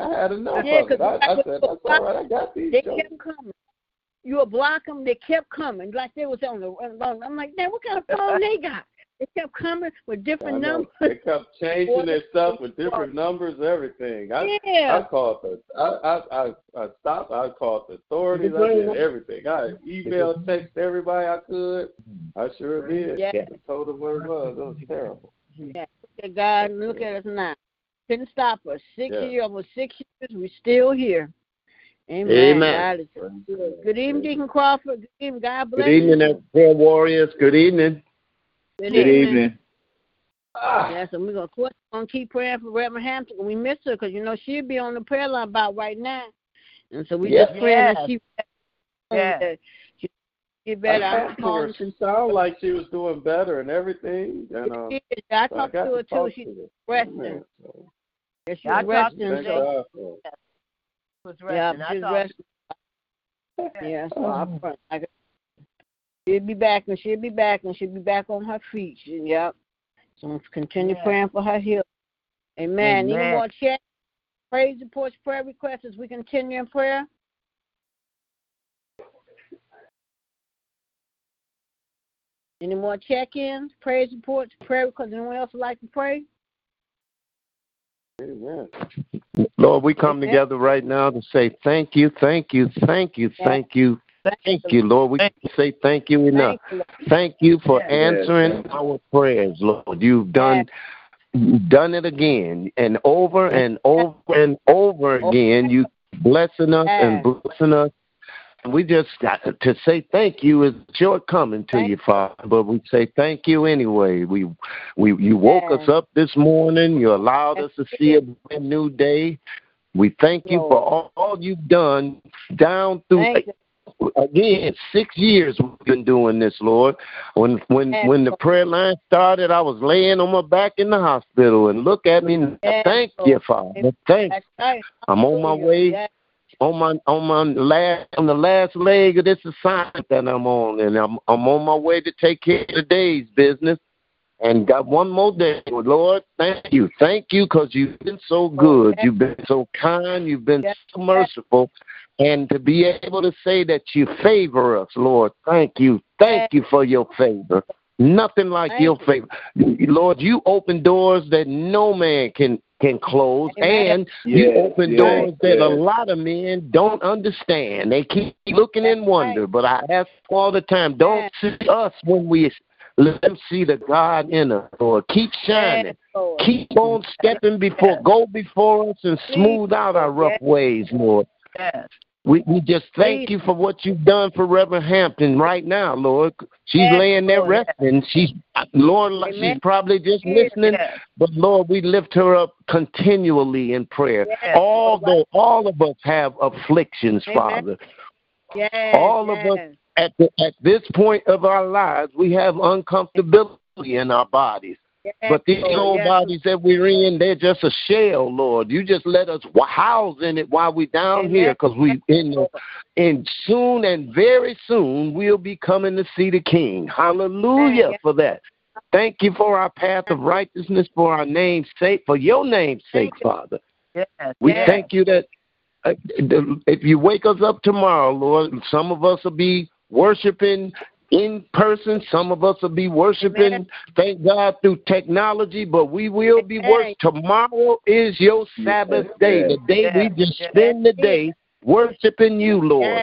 I had enough Yeah, of it. I I- said that's all right. I got these. they jokes. kept coming. You would block them, they kept coming, like they was on the. I'm like, man, what kind of phone they got? They kept coming with different numbers. They kept changing their stuff with different numbers, everything. I I called the I I I, I stopped. I called the authorities. I did everything. I emailed, text everybody I could. I sure did. Yeah. I told them what it was. It was terrible. yeah. Look at God, and look at us now. Couldn't stop us. Six Yeah. years, almost six years, we're still here. Amen. Amen. God is good. Good evening, Deacon Crawford. Good evening. God bless Good evening, you. prayer warriors. Good evening. Good Good evening. Ah, Yes, and we're gonna, of course, gonna keep praying for Reverend Hampton. We miss her because you know she'll be on the prayer line about right now, and so we Yeah. just praying that she Yeah. that she get better. I'm talked to her. She sounded like she was doing better and everything. And uh, She is. I I talked to her to too. talk She's to resting. Yeah, so, Yeah, she's I resting. So, God for it. was yeah, resting. I she's thought- resting. Yeah, so I pray. I, she'll be back, and she'll be back, and she'll be back on her feet. She, yep. So let's continue Yeah. praying for her healing. Amen. Any more chat? Praise reports, prayer requests as we continue in prayer. Any more check-ins, praise reports, prayer requests? Anyone else would like to pray? Amen. Lord, we come Amen. together right now to say thank you, thank you, thank you, thank you, thank you, Lord. We Thank say thank you enough. Thank you. Thank you for Yes. answering our prayers, Lord. You've done you've done it again and over and over and over again. You blessing us and blessing us. We just got to say thank you is shortcoming to Thank you, Father. But we say thank you anyway. We we you woke us up this morning. You allowed us to see a brand new day. We thank you for all, all you've done down through Thank you. Again six years we've been doing this lord. When when Yes, when the prayer line started i was laying on my back in the hospital and look at me. Yes, thank Lord. you father. Thanks right. i'm on my way Yes. on my on my last on the last leg of this assignment that i'm on and i'm i'm on my way to take care of today's business. And got one more day lord. Thank you. Thank you because you've been so good. You've been so kind. You've been so merciful and to be able to say that you favor us, Lord, thank you. Thank you for your favor. Nothing like Thank your you. favor. Lord, you open doors that no man can can close Amen. and you open yes, doors that a lot of men don't understand. They keep looking in wonder, but I ask all the time, don't see us when we let them see the God in us, Lord. Keep shining. Yes, Lord. Keep on stepping before, go before us and smooth out our rough ways, Lord. Yes. We we just thank you for what you've done for Reverend Hampton right now, Lord. She's Yes, laying there Lord. resting. She's Lord, like Amen. she's probably just Yes, listening. yes. But Lord, we lift her up continually in prayer. Although all of us have afflictions, Amen. Father. All of us. At the, at this point of our lives, we have uncomfortability in our bodies. Yes, But these Lord, old yes. bodies that we're in, they're just a shell, Lord. You just let us house in it while we're down here, because we in the, and soon and very soon we'll be coming to see the King. Hallelujah for that. Thank you for our path of righteousness, for our name's sake, for your name's sake, Father. Yes. We thank you that uh, if you wake us up tomorrow, Lord, some of us will be worshiping in person. Some of us will be worshiping, Amen. thank God, through technology, but we will be worshiping. Tomorrow is your Sabbath day, the day we just spend the day worshiping you, Lord.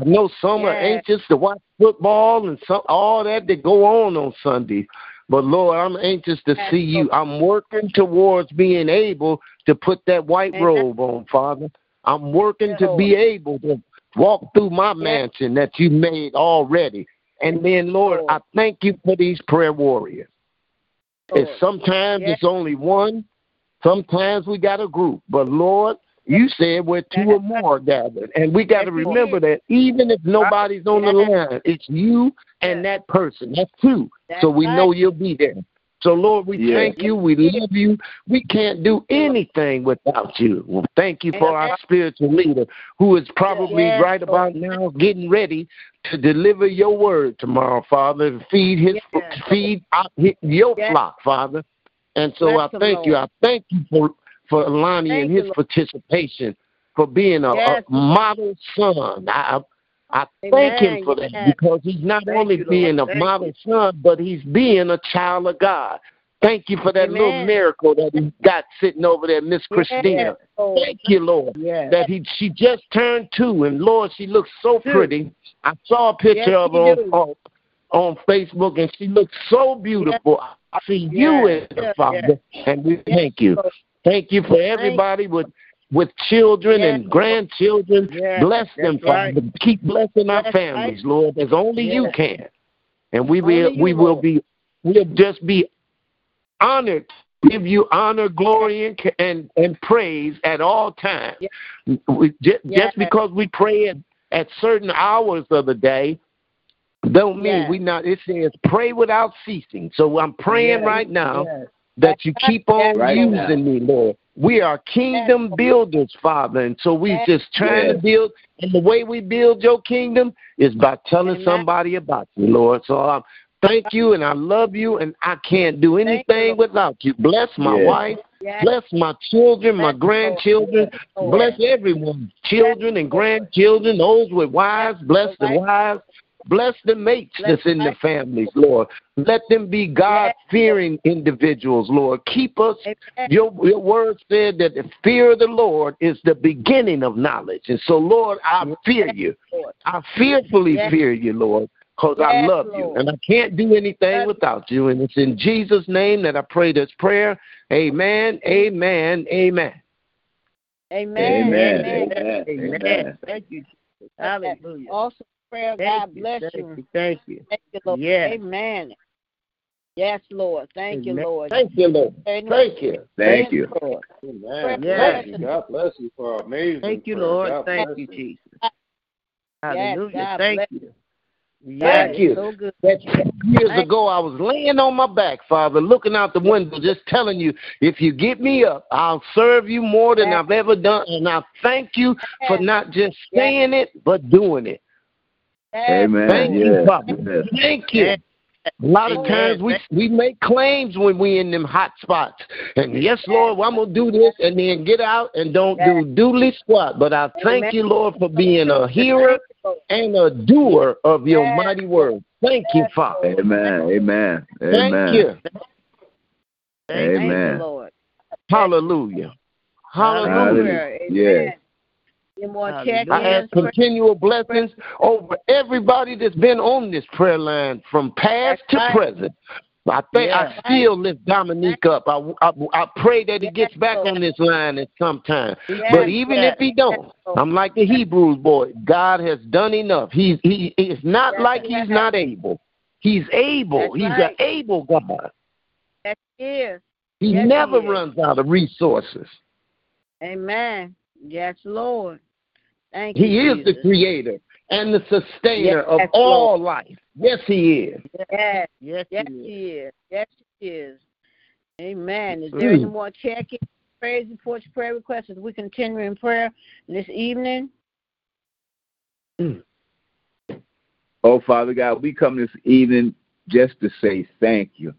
I know some are anxious to watch football and some all that that go on on Sunday. But Lord, I'm anxious to see you. I'm working towards being able to put that white robe on, Father. I'm working to be able to walk through my mansion that you made already. And then, Lord. I thank you for these prayer warriors. It's sometimes Yes. it's only one, sometimes we got a group. But Lord, you said where two or more gathered. And we got to remember that even if nobody's on the line, it's you and that person. That's two. So we know you'll be there. So, Lord, we Yes. thank you. We love you. We can't do anything without you. Well, thank you for our spiritual leader who is probably Yes, right about now getting ready to deliver your word tomorrow, Father, and feed his Yes. feed your Yes. flock, Father. And so Bless I thank you. I thank you for for Lonnie Thank and his Lord. participation, for being a, Yes. a model son. I I thank him for that Yes. because he's not Thank only you, Lord. being a Thank model you. son, but he's being a child of God. Thank you for that little miracle that he got sitting over there, Miss Christina. Yes, Thank you, Lord, Yes. that he she just turned two, and Lord, she looks so Two. pretty. I saw a picture Yes, of her on, on on Facebook, and she looks so beautiful. I see you Yes, in her, yes, Father, and we thank you. Thank you for everybody with with children Yes, and grandchildren. Yes, Bless them, right. Father. Keep blessing our That's families, Lord, as only you can. And we will we will be we'll just be honored give you honor, glory, and and, and praise at all times. We, just, just because we pray at, at certain hours of the day, don't mean we not. It says pray without ceasing. So I'm praying right now. That you keep on Right using now. me, Lord. We are kingdom builders, Father, and so we Yes. just trying to build. And the way we build your kingdom is by telling somebody about you, Lord. So um, thank you, and I love you, and I can't do anything without you. Bless my Yes. wife, bless my children, my grandchildren, bless everyone, children and grandchildren, those with wives, bless the wives. Bless the mates that's in the families, Lord. Let them be God fearing individuals, Lord. Keep us your, your word said that the fear of the Lord is the beginning of knowledge. And so, Lord, I fear you. I fearfully fear you, Lord, because I Yes, love you. Lord. And I can't do anything Love without you. And it's in Jesus' name that I pray this prayer. Amen, amen, amen. Amen. Amen. Amen. Amen. Amen. Amen. Thank you. Jesus. Hallelujah. Awesome prayer. Thank God you. bless Thank you. you. Thank you. Thank you, Lord. Yes. Amen. Yes, Lord. Thank you, Lord. Thank you, Lord. Amen. Thank you. Thank you. Lord. Amen. Yes. Bless you. God bless you for amazing. Thank you, prayer. Lord. God Thank you, Jesus. Yes, Hallelujah. God Thank bless you. Thank you. So good. That years Thank- ago, I was laying on my back, Father, looking out the window, just telling you, if you get me up, I'll serve you more than Yes. I've ever done. And I thank you for not just Yes. saying it, but doing it. Yes, Amen. Thank you, Father. Yes. Thank you. A lot of times we we make claims when we in them hot spots. And yes, Lord, well, I'm gonna do this and then get out and don't do doodly squat. But I thank Amen. you, Lord, for being a hearer and a doer of your Yes. mighty word. Thank you, Father. Amen. Amen. Amen. Thank you. Thank you. Thank you, Amen. Lord. Hallelujah. Hallelujah. Hallelujah. Amen. Yes. Any more Hallelujah. check-ins? I ask continual blessings over everybody that's been on this prayer line from past That's to right. present. I think Yeah. I still lift Dominique up. I, I, I pray that he gets back on this line at some time. Yes, But even yes, if he don't. I'm like the Hebrews boy. God has done enough. He's he it's not Yes, like yes. he's not able. He's able. That's he's right. an able God. Yes, he is. He Yes, never is. runs out of resources. Amen. Yes, Lord. Thank you. He is the creator and the sustainer of Yes, all life. Yes, he is. Yes, Yes, yes, he is. he is. Yes, he is. Amen. Is there any Mm. more check-ins, praise reports, prayer requests as we continue in prayer this evening? Oh, Father God, we come this evening just to say thank you.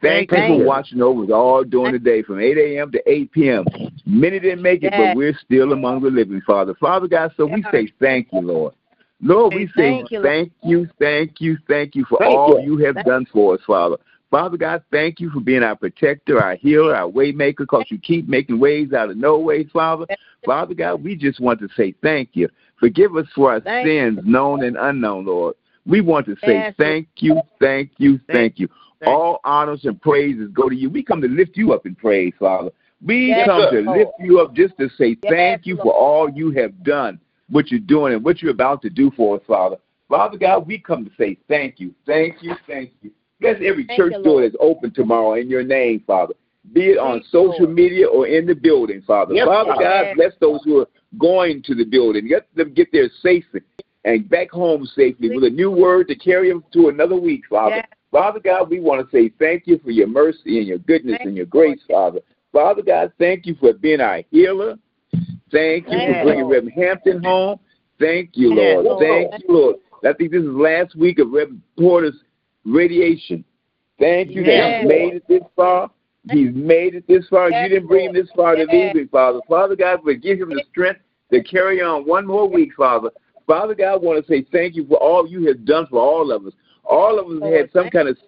Thank, Thank you for watching over us all during the day from 8 a.m. to 8 p.m. Many didn't make it, Yes. but we're still among the living, Father. Father God, so we say thank you, Lord. Lord, we say Thank you, thank you, thank you, thank you for Thank all you. you have Thank- done for us, Father. Father God, thank you for being our protector, our healer, our way maker, because you keep making ways out of no ways, Father. Father God, we just want to say thank you. Forgive us for our Thank sins, known and unknown, Lord. We want to say Yes, thank you, thank you, thank you. Thank All honors and praises go to you. We come to lift you up in praise, Father. We Yes, come to lift you up just to say Yes, thank you for all you have done, what you're doing, and what you're about to do for us, Father. Father God, we come to say thank you, thank you, thank you. Bless every Thank church you, door Lord. that's open tomorrow in your name, Father. Be it on Thank you, social Lord. media or in the building, Father. Yes, Father Father. God, Yes. bless those who are going to the building. Let them get there safely and back home safely with a new word to carry them to another week, Father. Yes. Father God, we want to say thank you for your mercy and your goodness Thank and your grace, Father. Father God, thank you for being our healer. Thank you Yes, for bringing. Reverend Hampton home. Thank you, Lord. Thank you, Lord. I think this is last week of Reverend Porter's radiation. Thank you that he's made it this far. He's made it this far. You didn't bring him this far to leave him, Father. Father God, but give him the strength to carry on one more week, Father. Father God, I want to say thank you for all you have done for all of us. All of us Lord, had some kind of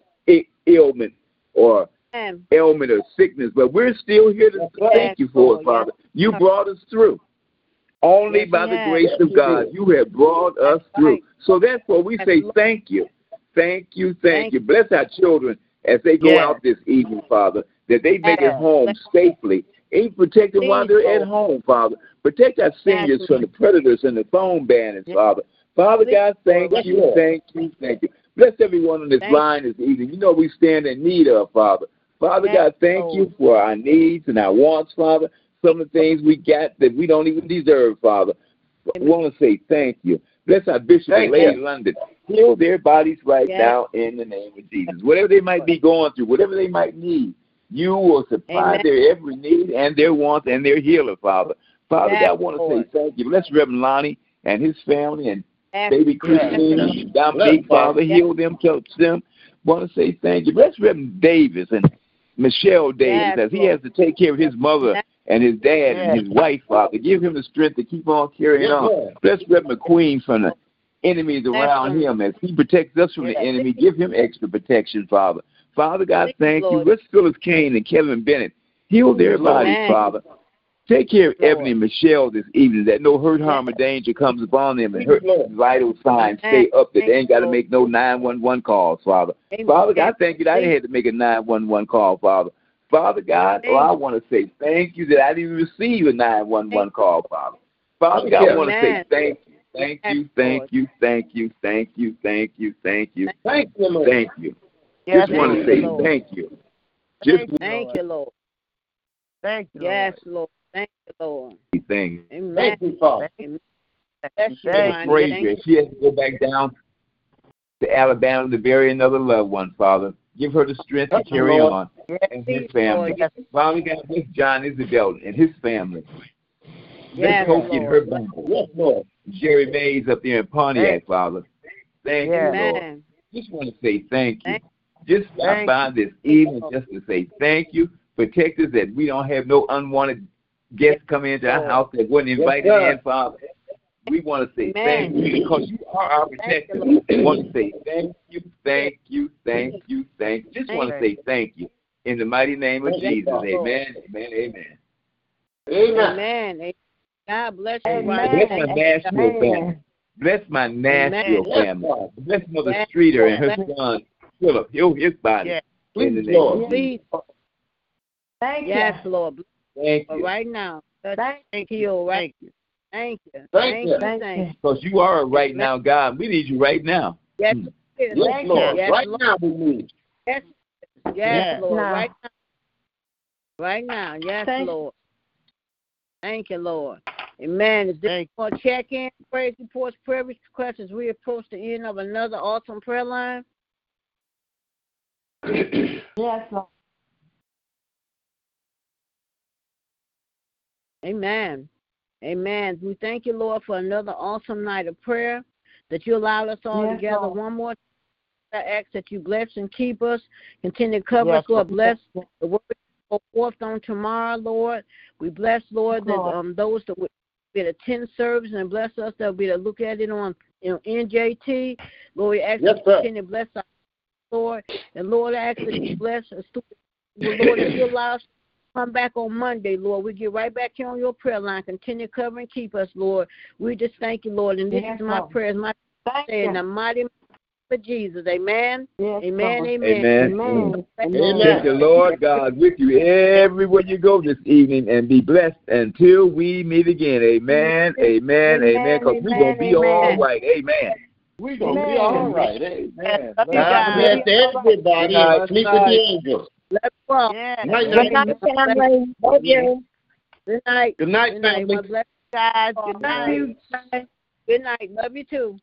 ailment or Amen. ailment or sickness, but we're still here to Yes, thank you for it, Lord. Father. You brought us through. Only Yes, by the yes. grace of God, you have brought us That's through. right. So therefore, we say thank you. Thank you, thank, Thank you. Bless our children as they go Yes. out this evening, Father, that they make it home safely. Even protect them while they're at home, Father. Protect our seniors from the predators and the phone bandits, Father. Father God, thank you, thank you, thank you. Bless everyone on this line this evening. You know we stand in need of, Father. Father God, thank you for our needs and our wants, Father. Some of the things we got that we don't even deserve, Father. I want to say thank you. Bless our Bishop Thank and Lady you. London. Heal their bodies right Yes. now in the name of Jesus. Whatever they might be going through, whatever they might need, you will supply Amen. their every need and their wants and their healer, Father. Father Yes, God, I want to say thank you. Bless Reverend Lonnie and his family and Yes, baby Yes. Christina, Yes. Dominique, Bless, Father, Yes. heal them, touch them. Want to say thank you. Bless Reverend Davis and Michelle Davis Yes, as he has to take care of his mother and his dad and his wife, Father. Give him the strength to keep on carrying Yes, on. Lord. Bless Reverend McQueen from the enemies around Lord. him as he protects us from the enemy. Give him extra protection, Father. Father God, Thank you, thank you. Lord. Bless Phyllis Kane and Kevin Bennett. Heal their bodies, Amen. Father. Take care of Lord. Ebony and Michelle this evening, that no hurt, harm, or danger comes upon them, and her vital signs stay up that they ain't got to make no 911 calls, Father. Amen. Father God, thank you that I Thank had to make a 911 call, Father. Father God, oh, I want to say thank you that I didn't receive a 911 call, Father. Father God, I want to say thank you, thank you, thank you, thank you, thank you, thank you, thank you, Thank you, thank you. Yes, Just want to say Lord. thank you. Just Thank you, Lord. Thank you. Yes, Lord. Thank you, Lord. one thing. Amen. Thank you, Father. Amen. Lord. Bless you, Thank Ronnie. Thank you. you. She has to go back down to Alabama to bury another loved one, Father. Give her the strength to Thank you, carry Lord. on Yes, and his family. Lord. Father God, bless John Isabel and his family. Yes, Bless Cokie and her Lord. bumble. Yes, Lord. Jerry Mays up there in Pontiac, Father. Thank Yeah. you, Lord. Just want to say thank you. Thank- Just stop Thank by this evening just to say thank you. Protect us that we don't have no unwanted guests come into our house that wasn't invited sir. in, Father. We want to say Amen. thank you because you are our protector. Thank We want to say thank you, thank you, thank you, thank you. Just want to say thank you. In the mighty name of Jesus. Amen, amen, amen. Amen. Amen. God bless you, Amen. Bless my Nashville family. Bless my Nashville Yes, family. Bless Mother Yes, Streeter and her son, Philip. Heal his body. Yes. Please, Lord. Please, Thank yes, Lord. Thank But you. right now, touch Thank and heal right Thank you. Thank you. Thank you. Thank Thank you. you. Because you are a right now God. We need you right now. Yes, Hmm. yes, Yes, Thank Lord. you. Right Yes, now we need. yes, yes, Yes. Lord. Now. Right now. Right now. Yes, Thank- Lord. Thank you, Lord. Amen. Is this Thank for check in, praise reports, prayer requests as we approach the end of another awesome prayer line? Yes, Lord. Amen. Amen. We thank you, Lord, for another awesome night of prayer that you allowed us all Yes, together Lord. one more time. I ask that you bless and keep us. Continue to cover Yes, us, Lord. Bless the word go forth on tomorrow, Lord. We bless, Lord, that um those that will be to attend service and bless us that will be to look at it on you know, NJT. Lord, we ask Yes, you sir. continue to bless our Lord. And Lord, I ask that you *clears throat* bless us. Lord, if you allow us to come back on Monday, Lord, we get right back here on your prayer line. Continue to cover and keep us, Lord. We just thank you, Lord. And this Yes, is my Lord. prayer, my Thank in the mighty name of Jesus. Amen. Yes, Amen. Lord. Amen. Amen. Amen. Amen. Take the Lord God with you everywhere you go this evening and be blessed until we meet again. Amen. Amen. Amen. Because we're going to be Amen, all amen. right. Amen. We're going to be all right. Amen. Love you God guys. everybody and sleep with the angels. Love you all. Yes. Night, Good night. night, family. Love you. Good night. Good night, Good night. family. God bless Guys, you. good night. Good night. Good night. Love you too.